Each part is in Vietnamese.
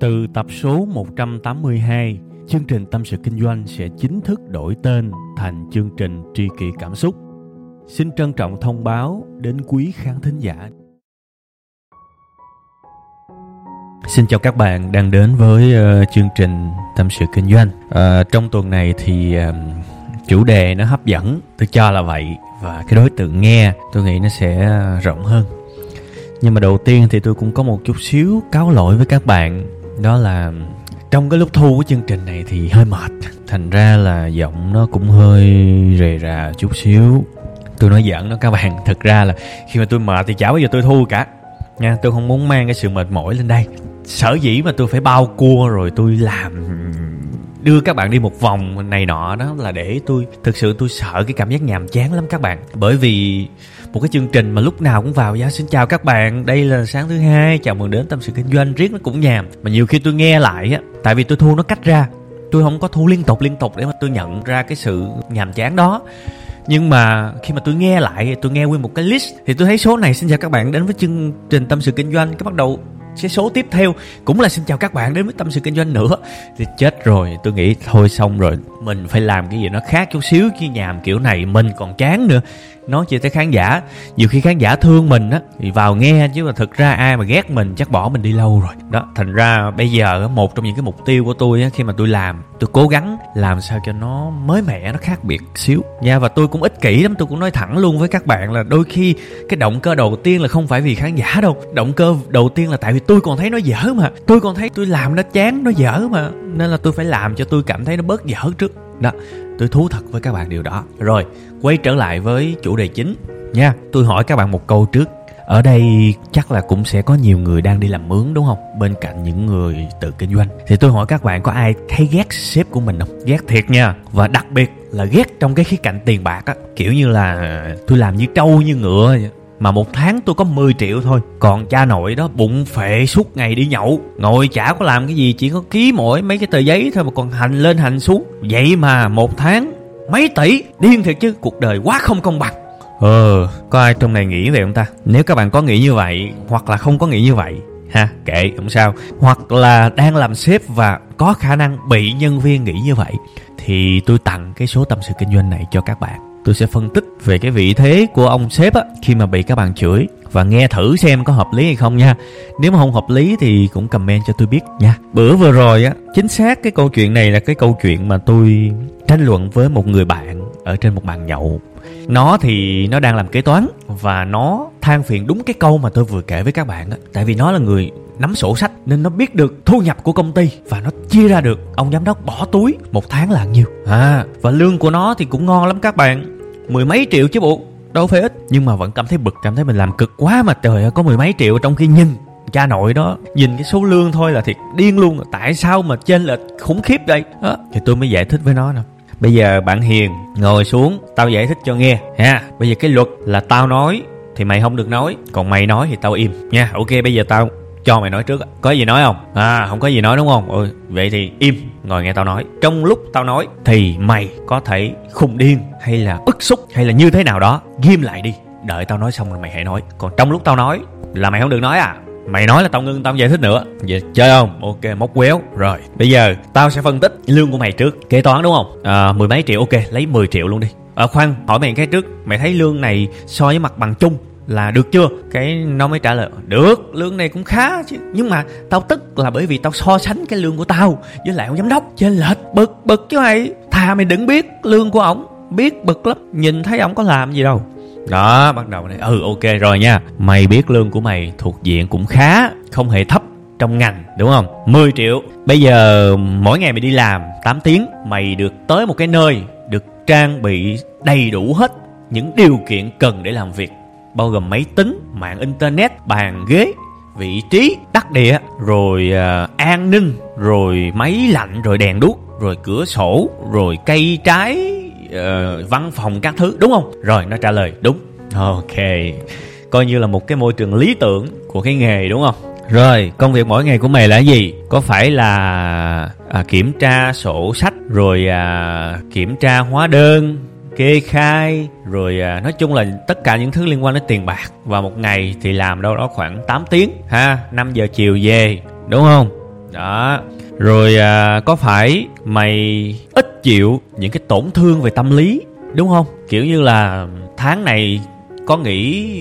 Từ tập số 182, chương trình Tâm sự Kinh doanh sẽ chính thức đổi tên thành chương trình Tri kỷ Cảm xúc. Xin trân trọng thông báo đến quý khán thính giả. Xin chào các bạn đang đến với uh, chương trình Tâm sự Kinh doanh. Uh, trong tuần này thì uh, chủ đề nó hấp dẫn, tôi cho là vậy và cái đối tượng nghe tôi nghĩ nó sẽ rộng hơn. Nhưng mà đầu tiên thì tôi cũng có một chút xíu cáo lỗi với các bạn đó là trong cái lúc thu của chương trình này thì hơi mệt. Thành ra là giọng nó cũng hơi rề rà chút xíu. Tôi nói giỡn đó các bạn. Thực ra là khi mà tôi mệt thì chả bao giờ tôi thu cả. Nha, tôi không muốn mang cái sự mệt mỏi lên đây. Sở dĩ mà tôi phải bao cua rồi tôi làm, đưa các bạn đi một vòng này nọ đó là để tôi, thực sự tôi sợ cái cảm giác nhàm chán lắm các bạn. Bởi vì một cái chương trình mà lúc nào cũng vào giá xin chào các bạn. Đây là sáng thứ hai. Chào mừng đến tâm sự kinh doanh riết nó cũng nhàm mà nhiều khi tôi nghe lại á, tại vì tôi thu nó cách ra. Tôi không có thu liên tục liên tục để mà tôi nhận ra cái sự nhàm chán đó. Nhưng mà khi mà tôi nghe lại, tôi nghe nguyên một cái list, thì tôi thấy số này. Xin chào các bạn. Đến với chương trình tâm sự kinh doanh. Cái bắt đầu cái số tiếp theo cũng là xin chào các bạn đến với tâm sự kinh doanh nữa. Thì chết rồi, tôi nghĩ thôi xong rồi, mình phải làm cái gì nó khác chút xíu chứ nhàm kiểu này mình còn chán nữa. Nói chia tới khán giả, nhiều khi khán giả thương mình á, thì vào nghe chứ mà thực ra ai mà ghét mình chắc bỏ mình đi lâu rồi. Đó, thành ra bây giờ một trong những cái mục tiêu của tôi á, khi mà tôi làm, tôi cố gắng làm sao cho nó mới mẻ, nó khác biệt xíu. Nha, và tôi cũng ích kỷ lắm, tôi cũng nói thẳng luôn với các bạn là đôi khi cái động cơ đầu tiên là không phải vì khán giả đâu. Động cơ đầu tiên là tại vì tôi còn thấy nó dở mà. Tôi còn thấy tôi làm nó chán, nó dở mà. Nên là tôi phải làm cho tôi cảm thấy nó bớt dở trước. Đó, tôi thú thật với các bạn điều đó. Rồi, quay trở lại với chủ đề chính. Nha, tôi hỏi các bạn một câu trước. Ở đây chắc là cũng sẽ có nhiều người đang đi làm mướn, đúng không? Bên cạnh những người tự kinh doanh. Thì tôi hỏi các bạn có ai thấy ghét sếp của mình không? Ghét thiệt nha. Và đặc biệt là ghét trong cái khía cạnh tiền bạc á. Kiểu như là, tôi làm như trâu như ngựa vậy mà một tháng tôi có 10 triệu thôi. Còn cha nội đó bụng phệ suốt ngày đi nhậu. Ngồi chả có làm cái gì, chỉ có ký mỗi mấy cái tờ giấy thôi mà còn hành lên hành xuống. Vậy mà một tháng, mấy tỷ. Điên thiệt chứ, cuộc đời quá không công bằng. Ờ có ai trong này nghĩ vậy không ta? Nếu các bạn có nghĩ như vậy, hoặc là không có nghĩ như vậy, ha, kệ, không sao. Hoặc là đang làm sếp và có khả năng bị nhân viên nghĩ như vậy, thì tôi tặng cái số tâm sự kinh doanh này cho các bạn tôi sẽ phân tích về cái vị thế của ông sếp á, khi mà bị các bạn chửi. Và nghe thử xem có hợp lý hay không nha. Nếu mà không hợp lý thì cũng comment cho tôi biết nha. Bữa vừa rồi á, chính xác cái câu chuyện này là cái câu chuyện mà tôi tranh luận với một người bạn ở trên một bàn nhậu. Nó thì nó đang làm kế toán và nó than phiền đúng cái câu mà tôi vừa kể với các bạn á. Tại vì nó là người nắm sổ sách nên nó biết được thu nhập của công ty và nó chia ra được. Ông giám đốc bỏ túi một tháng là nhiêu à và lương của nó thì cũng ngon lắm các bạn. Mười mấy triệu chứ bộ đâu phải ít. Nhưng mà vẫn cảm thấy bực cảm thấy mình làm cực quá mà trời ơi có mười mấy triệu trong khi nhìn cha nội đó nhìn cái số lương thôi là thiệt điên luôn. Tại sao mà trên lệch khủng khiếp đây đó. Thì tôi mới giải thích với nó nè. Bây giờ bạn hiền ngồi xuống tao giải thích cho nghe ha. Bây giờ cái luật là tao nói thì mày không được nói còn mày nói thì tao im nha. Ok bây giờ tao cho mày nói trước có gì nói không? À không có gì nói đúng không? Ừ vậy thì im ngồi nghe tao nói. Trong lúc tao nói thì mày có thể khùng điên hay là bức xúc hay là như thế nào đó ghim lại đi. Đợi tao nói xong rồi mày hãy nói. Còn trong lúc tao nói là mày không được nói à? Mày nói là tao ngưng tao giải thích nữa. Vậy chơi không? Ok móc quéo. Rồi bây giờ tao sẽ phân tích lương của mày trước. Kế toán đúng không? À, mười mấy triệu. Ok lấy 10 triệu luôn đi. À, khoan hỏi mày cái trước. Mày thấy lương này so với mặt bằng chung là được chưa? Cái nó mới trả lời, được, lương này cũng khá chứ. Nhưng mà tao tức là bởi vì tao so sánh cái lương của tao với lại ông giám đốc. Trên lệch, bực bực chứ mày. Thà mày đừng biết lương của ổng. Biết bực lắm, nhìn thấy ổng có làm gì đâu. Đó, bắt đầu này. Ừ ok rồi nha. Mày biết lương của mày thuộc diện cũng khá, không hề thấp trong ngành, đúng không? 10 triệu. Bây giờ mỗi ngày mày đi làm 8 tiếng, mày được tới một cái nơi được trang bị đầy đủ hết những điều kiện cần để làm việc bao gồm máy tính, mạng internet, bàn ghế, vị trí, đắc địa, rồi uh, an ninh, rồi máy lạnh, rồi đèn đuốc, rồi cửa sổ, rồi cây trái, uh, văn phòng các thứ, đúng không? Rồi nó trả lời đúng. Ok, coi như là một cái môi trường lý tưởng của cái nghề đúng không? Rồi, công việc mỗi ngày của mày là gì? Có phải là à, kiểm tra sổ sách, rồi à, kiểm tra hóa đơn, kê khai rồi à, nói chung là tất cả những thứ liên quan đến tiền bạc và một ngày thì làm đâu đó khoảng 8 tiếng ha 5 giờ chiều về đúng không? Đó. Rồi à, có phải mày ít chịu những cái tổn thương về tâm lý đúng không? Kiểu như là tháng này có nghỉ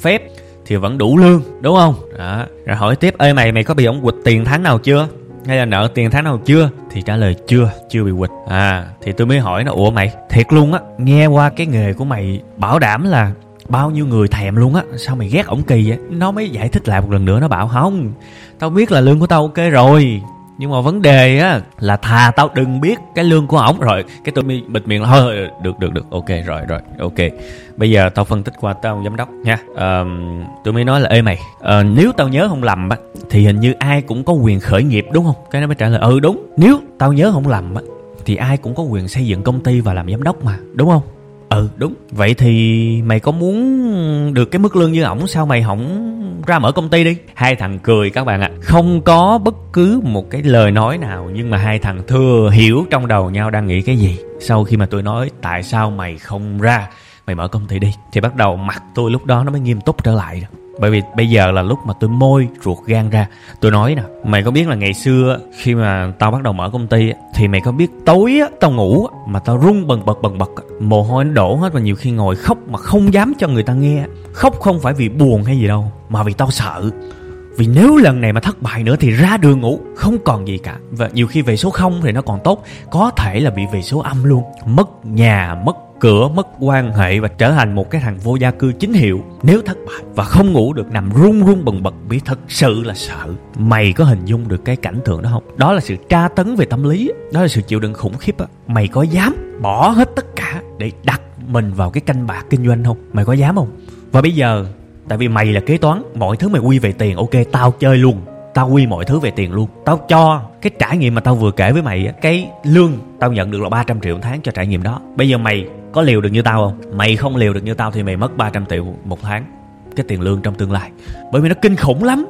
phép thì vẫn đủ lương đúng không? Đó. Rồi hỏi tiếp ê mày mày có bị ổng quỵt tiền tháng nào chưa? Hay là nợ tiền tháng nào chưa? Thì trả lời chưa chưa bị quỵt. À thì tôi mới hỏi nó, ủa mày, thiệt luôn á, nghe qua cái nghề của mày bảo đảm là bao nhiêu người thèm luôn á, sao mày ghét ổng kỳ vậy? Nó mới giải thích lại một lần nữa, nó bảo, không, tao biết là lương của tao ok rồi nhưng mà vấn đề á là thà tao đừng biết cái lương của ổng. Rồi cái tôi mới bịt miệng là thôi được được được ok rồi rồi ok. Bây giờ tao phân tích qua tao giám đốc nha. À, tôi mới nói là ê mày à, nếu tao nhớ không lầm á thì hình như ai cũng có quyền khởi nghiệp đúng không? Cái nó mới trả lời ừ đúng. Nếu tao nhớ không lầm á thì ai cũng có quyền xây dựng công ty và làm giám đốc mà đúng không? Ừ đúng. Vậy thì mày có muốn được cái mức lương như ổng, sao mày không ra mở công ty đi? Hai thằng cười các bạn ạ. À. không có bất cứ một cái lời nói nào, nhưng mà hai thằng thừa hiểu trong đầu nhau đang nghĩ cái gì. Sau khi mà tôi nói, tại sao mày không ra? Mày mở công ty đi. Thì bắt đầu mặt tôi lúc đó nó mới nghiêm túc trở lại bởi vì bây giờ là lúc mà tôi môi ruột gan ra. Tôi nói nè, mày có biết là ngày xưa khi mà tao bắt đầu mở công ty thì mày có biết tối á, tao ngủ mà tao run bần bật bần bật mồ hôi nó đổ hết và nhiều khi ngồi khóc mà không dám cho người ta nghe khóc không phải vì buồn hay gì đâu, mà vì tao sợ. Vì nếu lần này mà thất bại nữa thì ra đường ngủ, không còn gì cả. Và nhiều khi về số không thì nó còn tốt, có thể là bị về số âm luôn. Mất nhà, mất cửa mất quan hệ và trở thành một cái thằng vô gia cư chính hiệu. Nếu thất bại và không ngủ được, nằm run run bần bật, bị thật sự là sợ. Mày có hình dung được cái cảnh tượng đó không? Đó là sự tra tấn về tâm lý, đó là sự chịu đựng khủng khiếp á. Mày có dám bỏ hết tất cả để đặt mình vào cái canh bạc kinh doanh không? Mày có dám không? Và bây giờ, tại vì mày là kế toán, mọi thứ mày quy về tiền, ok, tao chơi luôn. Tao quy mọi thứ về tiền luôn. Tao cho cái trải nghiệm mà tao vừa kể với mày á, cái lương tao nhận được là 300 triệu một tháng cho trải nghiệm đó. Bây giờ mày có liều được như tao không? Mày không liều được như tao thì mày mất 300 triệu một tháng. Cái tiền lương trong tương lai. Bởi vì nó kinh khủng lắm.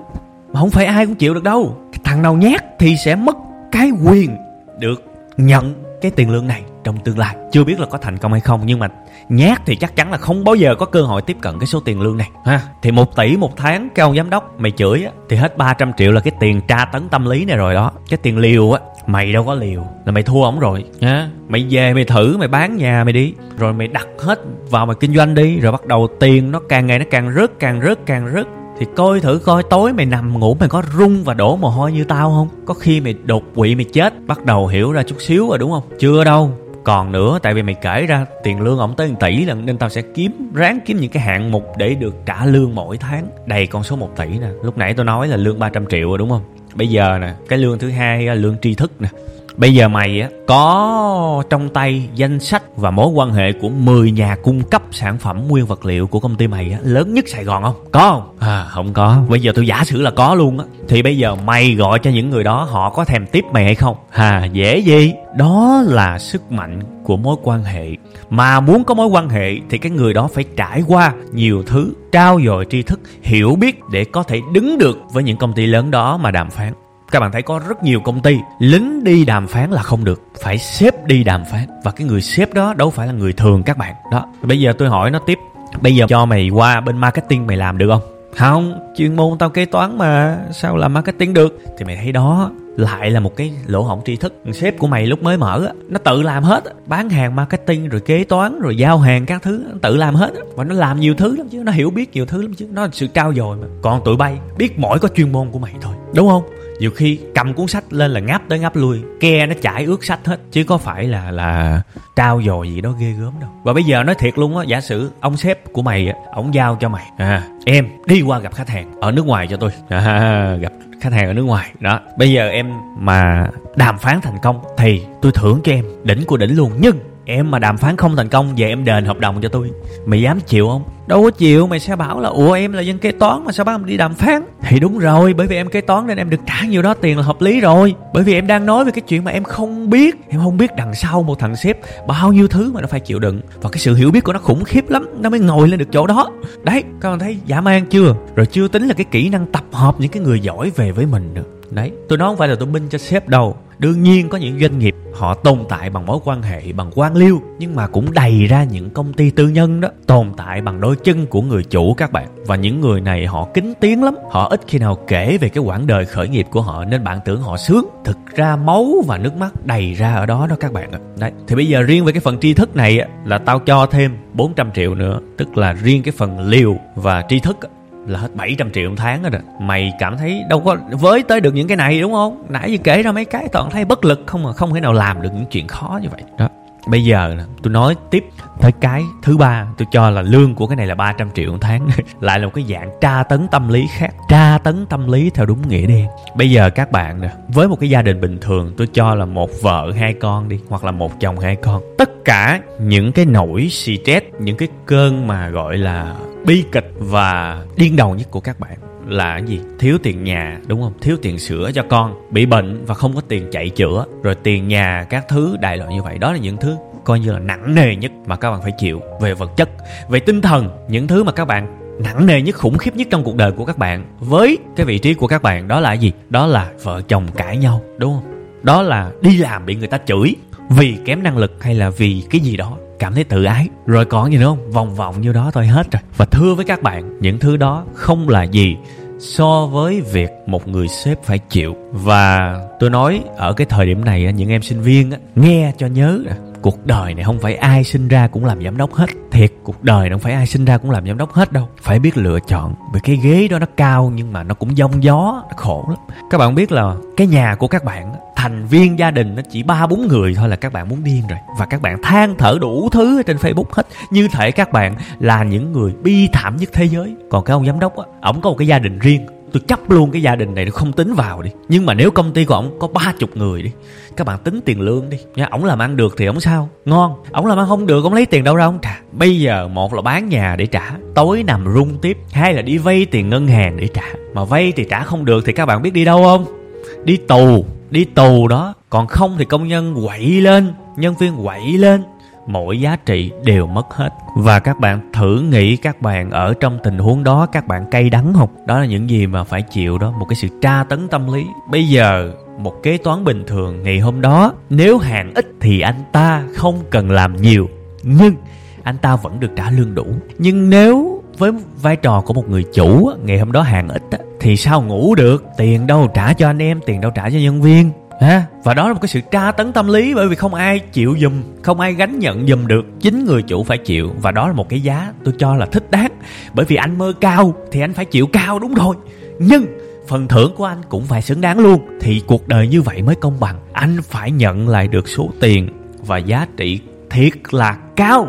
Mà không phải ai cũng chịu được đâu. Thằng nào nhát thì sẽ mất cái quyền được nhận cái tiền lương này trong tương lai. Chưa biết là có thành công hay không nhưng mà nhát thì chắc chắn là không bao giờ có cơ hội tiếp cận cái số tiền lương này. Ha. Thì một tỷ một tháng cái ông giám đốc mày chửi á thì hết 300 triệu là cái tiền tra tấn tâm lý này rồi đó. Cái tiền liều á mày đâu có liều là mày thua ổng rồi. Ha mày về mày thử mày bán nhà mày đi. Rồi mày đặt hết vào mày kinh doanh đi. Rồi bắt đầu tiền nó càng ngày nó càng rớt càng rớt càng rớt. Thì coi thử coi tối mày nằm ngủ mày có rung và đổ mồ hôi như tao không? Có khi mày đột quỵ mày chết. Bắt đầu hiểu ra chút xíu rồi đúng không? Chưa đâu. Còn nữa tại vì mày kể ra tiền lương ổng tới 1 tỷ lần nên tao sẽ kiếm ráng kiếm những cái hạng mục để được trả lương mỗi tháng. Đầy con số 1 tỷ nè. Lúc nãy tôi nói là lương 300 triệu rồi đúng không bây giờ nè cái lương thứ hai lương tri thức nè. Bây giờ mày á có trong tay danh sách và mối quan hệ của 10 nhà cung cấp sản phẩm nguyên vật liệu của công ty mày á lớn nhất Sài Gòn không? Có không? À không có. Bây giờ tôi giả sử là có luôn á. Thì bây giờ mày gọi cho những người đó họ có thèm tiếp mày hay không? Hà dễ gì? Đó là sức mạnh của mối quan hệ. Mà muốn có mối quan hệ thì cái người đó phải trải qua nhiều thứ, trao dồi tri thức, hiểu biết để có thể đứng được với những công ty lớn đó mà đàm phán các bạn thấy có rất nhiều công ty lính đi đàm phán là không được. Phải sếp đi đàm phán. Và cái người sếp đó đâu phải là người thường các bạn. Đó, bây giờ tôi hỏi nó tiếp. Bây giờ cho mày qua bên marketing mày làm được không? Không, chuyên môn tao kế toán mà. Sao làm marketing được? Thì mày thấy đó lại là một cái lỗ hổng tri thức. Sếp của mày lúc mới mở nó tự làm hết bán hàng marketing, rồi kế toán, rồi giao hàng các thứ, nó tự làm hết và nó làm nhiều thứ lắm chứ, nó hiểu biết nhiều thứ lắm chứ. Nó là sự trao dồi mà. Còn tụi bay biết mỗi có chuyên môn của mày thôi, đúng không? Nhiều khi cầm cuốn sách lên là ngáp tới ngáp lui ke nó chảy ướt sách hết chứ có phải là là trao dồi gì đó ghê gớm đâu. Và bây giờ nói thiệt luôn á giả sử ông sếp của mày ổng giao cho mày. À. Em đi qua gặp khách hàng ở nước ngoài cho tôi. À, gặp khách hàng ở nước ngoài. Đó bây giờ em mà đàm phán thành công thì tôi thưởng cho em đỉnh của đỉnh luôn. Nhưng em mà đàm phán không thành công về em đền hợp đồng cho tôi. Mày dám chịu không? Đâu có chịu mày sẽ bảo là ủa em là dân kế toán mà sao bác đi đàm phán? Thì đúng rồi bởi vì em kế toán nên em được trả nhiều đó tiền là hợp lý rồi. Bởi vì em đang nói về cái chuyện mà em không biết. Em không biết đằng sau một thằng sếp bao nhiêu thứ mà nó phải chịu đựng. Và cái sự hiểu biết của nó khủng khiếp lắm nó mới ngồi lên được chỗ đó. Đấy các bạn thấy giả man chưa? Rồi chưa tính là cái kỹ năng tập hợp những cái người giỏi về với mình nữa đấy, tôi nói không phải là tôi binh cho sếp đâu. Đương nhiên có những doanh nghiệp họ tồn tại bằng mối quan hệ, bằng quan liêu, nhưng mà cũng đầy ra những công ty tư nhân đó, tồn tại bằng đôi chân của người chủ các bạn. Và những người này họ kính tiếng lắm. Họ ít khi nào kể về cái quãng đời khởi nghiệp của họ, nên bạn tưởng họ sướng. Thực ra máu và nước mắt đầy ra ở đó đó các bạn ạ. Đấy, thì bây giờ riêng về cái phần tri thức này là tao cho thêm 400 triệu nữa. Tức là riêng cái phần liều và tri thức là hết 700 triệu một tháng rồi đó. Mày cảm thấy đâu có với tới được những cái này đúng không? Nãy giờ kể ra mấy cái, toàn thấy bất lực không mà không thể nào làm được những chuyện khó như vậy. Đó bây giờ tôi nói tiếp tới cái thứ ba tôi cho là lương của cái này là 300 triệu một tháng. Lại là một cái dạng tra tấn tâm lý khác. Tra tấn tâm lý theo đúng nghĩa đen. Bây giờ các bạn nè, với một cái gia đình bình thường tôi cho là một vợ, hai con đi, hoặc là một chồng, hai con. Tất cả những cái nỗi stress, những cái cơn mà gọi là bi kịch và điên đầu nhất của các bạn là cái gì? Thiếu tiền nhà, đúng không? Thiếu tiền sữa cho con, bị bệnh và không có tiền chạy chữa. Rồi tiền nhà, các thứ, đại loại như vậy. Đó là những thứ coi như là nặng nề nhất mà các bạn phải chịu về vật chất. Về tinh thần, những thứ mà các bạn nặng nề nhất, khủng khiếp nhất trong cuộc đời của các bạn. Với cái vị trí của các bạn, đó là gì? Đó là vợ chồng cãi nhau, đúng không? Đó là đi làm bị người ta chửi vì kém năng lực hay là vì cái gì đó cảm thấy tự ái. Rồi còn gì nữa không? Vòng vòng như đó thôi, hết rồi. Và thưa với các bạn, những thứ đó không là gì so với việc một người sếp phải chịu. Và tôi nói ở cái thời điểm này những em sinh viên nghe cho nhớ cuộc đời này không phải ai sinh ra cũng làm giám đốc hết. Thiệt, cuộc đời này không phải ai sinh ra cũng làm giám đốc hết đâu. Phải biết lựa chọn, vì cái ghế đó nó cao nhưng mà nó cũng giông gió, nó khổ lắm. Các bạn biết là cái nhà của các bạn thành viên gia đình nó chỉ ba bốn người thôi là các bạn muốn điên rồi. Và các bạn than thở đủ thứ ở trên facebook hết. Như thể các bạn là những người bi thảm nhất thế giới. Còn cái ông giám đốc á, ổng có một cái gia đình riêng tôi chấp luôn cái gia đình này, nó không tính vào đi. Nhưng mà nếu công ty của ổng có ba chục người đi, các bạn tính tiền lương đi. Nha, ổng làm ăn được thì ổng sao? Ngon. Ổng làm ăn không được, ổng lấy tiền đâu ra ổng trả. Bây giờ một là bán nhà để trả, tối nằm rung tiếp. Hai là đi vay tiền ngân hàng để trả. Mà vay thì trả không được thì các bạn biết đi đâu không? Đi tù đi tù đó. Còn không thì công nhân quậy lên, nhân viên quậy lên mỗi giá trị đều mất hết. Và các bạn thử nghĩ các bạn ở trong tình huống đó, các bạn cay đắng không? Đó là những gì mà phải chịu đó, một cái sự tra tấn tâm lý. Bây giờ, một kế toán bình thường ngày hôm đó, nếu hàng ít thì anh ta không cần làm nhiều, nhưng anh ta vẫn được trả lương đủ. Nhưng nếu với vai trò của một người chủ ngày hôm đó hàng ít thì sao ngủ được? Tiền đâu trả cho anh em, tiền đâu trả cho nhân viên? Ha và đó là một cái sự tra tấn tâm lý bởi vì không ai chịu dùm không ai gánh nhận dùm được. Chính người chủ phải chịu. Và đó là một cái giá tôi cho là thích đáng. Bởi vì anh mơ cao thì anh phải chịu cao đúng rồi. Nhưng phần thưởng của anh cũng phải xứng đáng luôn. Thì cuộc đời như vậy mới công bằng. Anh phải nhận lại được số tiền và giá trị thiệt là cao.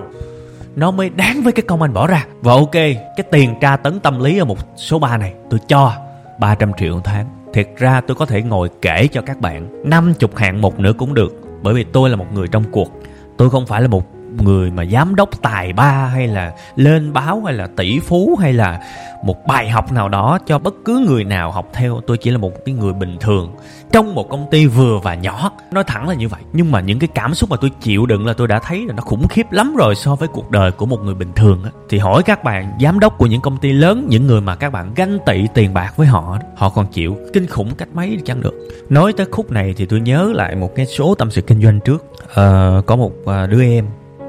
Nó mới đáng với cái công anh bỏ ra. Và ok, cái tiền tra tấn tâm lý ở một số ba này tôi cho 300 triệu một tháng. Thiệt ra tôi có thể ngồi kể cho các bạn. 50 hạng mục nữa cũng được, Bởi vì tôi là một người trong cuộc. Tôi không phải là một người mà giám đốc tài ba hay là lên báo hay là tỷ phú hay là một bài học nào đó cho bất cứ người nào học theo tôi chỉ là một cái người bình thường trong một công ty vừa và nhỏ. Nói thẳng là như vậy. Nhưng mà những cái cảm xúc mà tôi chịu đựng là tôi đã thấy là nó khủng khiếp lắm rồi so với cuộc đời của một người bình thường á. Thì hỏi các bạn giám đốc của những công ty lớn những người mà các bạn ganh tị tiền bạc với họ họ còn chịu kinh khủng cách mấy chẳng được nói tới khúc này thì tôi nhớ lại một cái số tâm sự kinh doanh trước. À, có một à, đứa em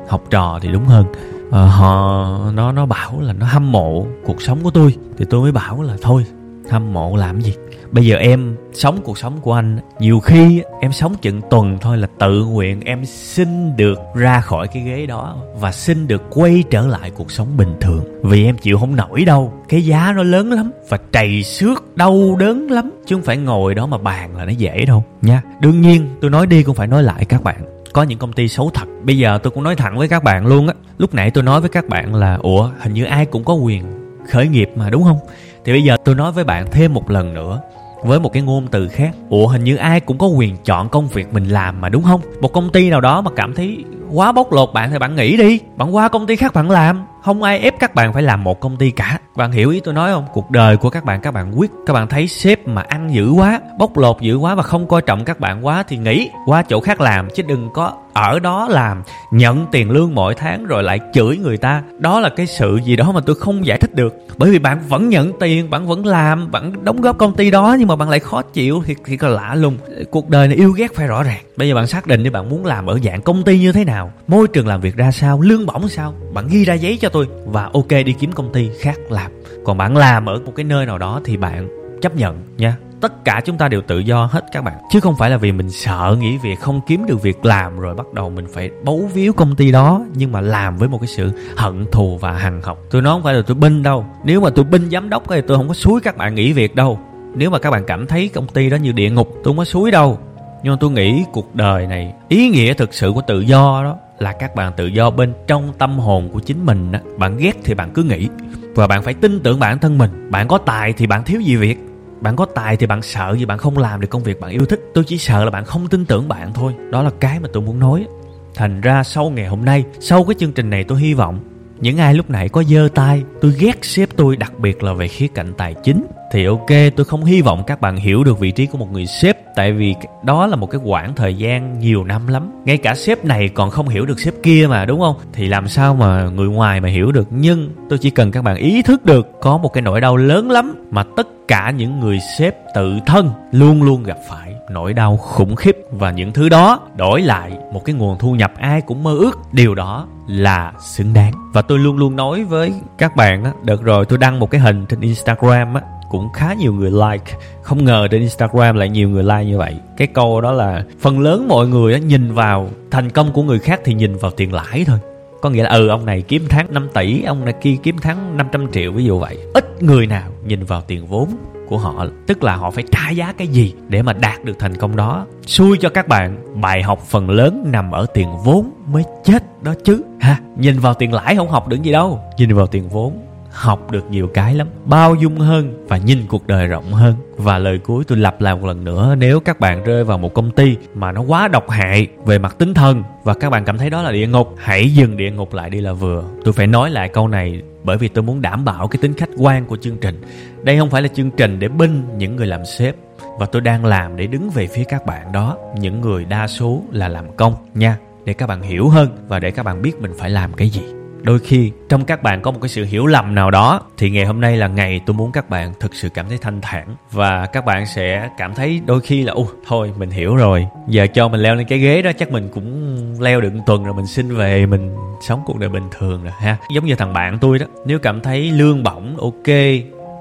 học trò thì đúng hơn. À, họ nó nó bảo là nó hâm mộ cuộc sống của tôi. Thì tôi mới bảo là thôi hâm mộ làm gì? Bây giờ em sống cuộc sống của anh nhiều khi em sống chừng tuần thôi là tự nguyện em xin được ra khỏi cái ghế đó và xin được quay trở lại cuộc sống bình thường. Vì em chịu không nổi đâu cái giá nó lớn lắm và trầy xước đau đớn lắm. Chứ không phải ngồi đó mà bàn là nó dễ đâu nha. Đương nhiên tôi nói đi cũng phải nói lại các bạn có những công ty xấu thật. Bây giờ tôi cũng nói thẳng với các bạn luôn á, lúc nãy tôi nói với các bạn là, ủa, hình như ai cũng có quyền khởi nghiệp mà, đúng không? Thì bây giờ tôi nói với bạn thêm một lần nữa, với một cái ngôn từ khác. Ủa, hình như ai cũng có quyền chọn công việc mình làm mà, đúng không? Một công ty nào đó mà cảm thấy quá bóc lột bạn thì bạn nghỉ đi. Bạn qua công ty khác bạn làm. Không ai ép các bạn phải làm một công ty cả. Bạn hiểu ý tôi nói không? Cuộc đời của các bạn các bạn quyết. Các bạn thấy sếp mà ăn dữ quá, bóc lột dữ quá và không coi trọng các bạn quá thì nghỉ. Qua chỗ khác làm, chứ đừng có ở đó làm. Nhận tiền lương mỗi tháng rồi lại chửi người ta. Đó là cái sự gì đó mà tôi không giải thích được. Bởi vì bạn vẫn nhận tiền, bạn vẫn làm, bạn đóng góp công ty đó nhưng mà bạn lại khó chịu thì thì có lạ lùng. Cuộc đời này yêu ghét phải rõ ràng. Bây giờ bạn xác định đi, bạn muốn làm ở dạng công ty như thế nào? Môi trường làm việc ra sao? Lương bổng sao? Bạn ghi ra giấy cho tôi. Và ok, đi kiếm công ty khác làm. Còn bạn làm ở một cái nơi nào đó thì bạn chấp nhận nha. Tất cả chúng ta đều tự do hết các bạn. Chứ không phải là vì mình sợ nghỉ việc không kiếm được việc làm rồi bắt đầu mình phải bấu víu công ty đó, nhưng mà làm với một cái sự hận thù và hằn học. Tôi nói không phải là tôi binh đâu. Nếu mà tôi binh giám đốc thì tôi không có suối các bạn nghỉ việc đâu. Nếu mà các bạn cảm thấy công ty đó như địa ngục, tôi không có suối đâu nhưng tôi nghĩ cuộc đời này, ý nghĩa thực sự của tự do đó là các bạn tự do bên trong tâm hồn của chính mình đó. bạn ghét thì bạn cứ nghĩ. Và bạn phải tin tưởng bản thân mình. Bạn có tài thì bạn thiếu gì việc. Bạn có tài thì bạn sợ gì bạn không làm được công việc bạn yêu thích. Tôi chỉ sợ là bạn không tin tưởng bạn thôi. Đó là cái mà tôi muốn nói. Thành ra sau ngày hôm nay, sau cái chương trình này tôi hy vọng những ai lúc nãy có dơ tay, tôi ghét sếp tôi đặc biệt là về khía cạnh tài chính thì ok, tôi không hy vọng các bạn hiểu được vị trí của một người sếp, tại vì đó là một cái quãng thời gian nhiều năm lắm. Ngay cả sếp này còn không hiểu được sếp kia mà, đúng không? Thì làm sao mà người ngoài mà hiểu được? Nhưng tôi chỉ cần các bạn ý thức được có một cái nỗi đau lớn lắm mà tất cả những người sếp tự thân luôn luôn gặp phải nỗi đau khủng khiếp. Và những thứ đó đổi lại một cái nguồn thu nhập ai cũng mơ ước. Điều đó là xứng đáng. Và tôi luôn luôn nói với các bạn á, đợt rồi tôi đăng một cái hình trên instagram á cũng khá nhiều người like. Không ngờ trên instagram lại nhiều người like như vậy. Cái câu đó là, phần lớn mọi người nhìn vào thành công của người khác thì nhìn vào tiền lãi thôi. Có nghĩa là ừ ông này kiếm tháng 5 tỷ, ông này kia kiếm tháng 500 triệu, ví dụ vậy. Ít người nào nhìn vào tiền vốn của họ, tức là họ phải trả giá cái gì để mà đạt được thành công đó. Xui cho các bạn, bài học phần lớn nằm ở tiền vốn mới chết đó chứ. Ha, nhìn vào tiền lãi không học được gì đâu. Nhìn vào tiền vốn học được nhiều cái lắm, bao dung hơn và nhìn cuộc đời rộng hơn. Và lời cuối tôi lặp lại một lần nữa, nếu các bạn rơi vào một công ty mà nó quá độc hại về mặt tinh thần và các bạn cảm thấy đó là địa ngục, hãy dừng địa ngục lại đi là vừa. Tôi phải nói lại câu này bởi vì tôi muốn đảm bảo cái tính khách quan của chương trình. Đây không phải là chương trình để binh những người làm sếp và tôi đang làm để đứng về phía các bạn đó. Những người đa số là làm công nha. Để các bạn hiểu hơn và để các bạn biết mình phải làm cái gì đôi khi, trong các bạn có một cái sự hiểu lầm nào đó, thì ngày hôm nay là ngày tôi muốn các bạn thực sự cảm thấy thanh thản. Và các bạn sẽ cảm thấy đôi khi là u thôi, mình hiểu rồi. Giờ cho mình leo lên cái ghế đó, chắc mình cũng leo được một tuần rồi mình xin về, mình sống cuộc đời bình thường rồi, ha. Giống như thằng bạn tôi đó, nếu cảm thấy lương bổng ok,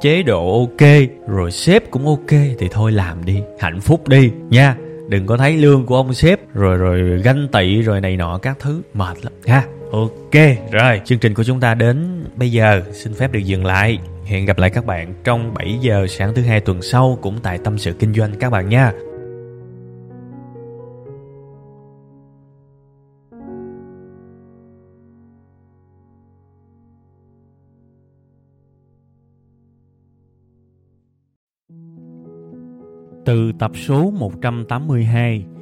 chế độ ok, rồi sếp cũng ok, thì thôi làm đi, hạnh phúc đi, nha. Đừng có thấy lương của ông sếp, rồi rồi ganh tị, rồi này nọ các thứ, mệt lắm, ha. Ok, rồi, chương trình của chúng ta đến bây giờ xin phép được dừng lại. Hẹn gặp lại các bạn trong 7 giờ sáng thứ hai tuần sau cũng tại tâm sự kinh doanh các bạn nha. Từ tập số 182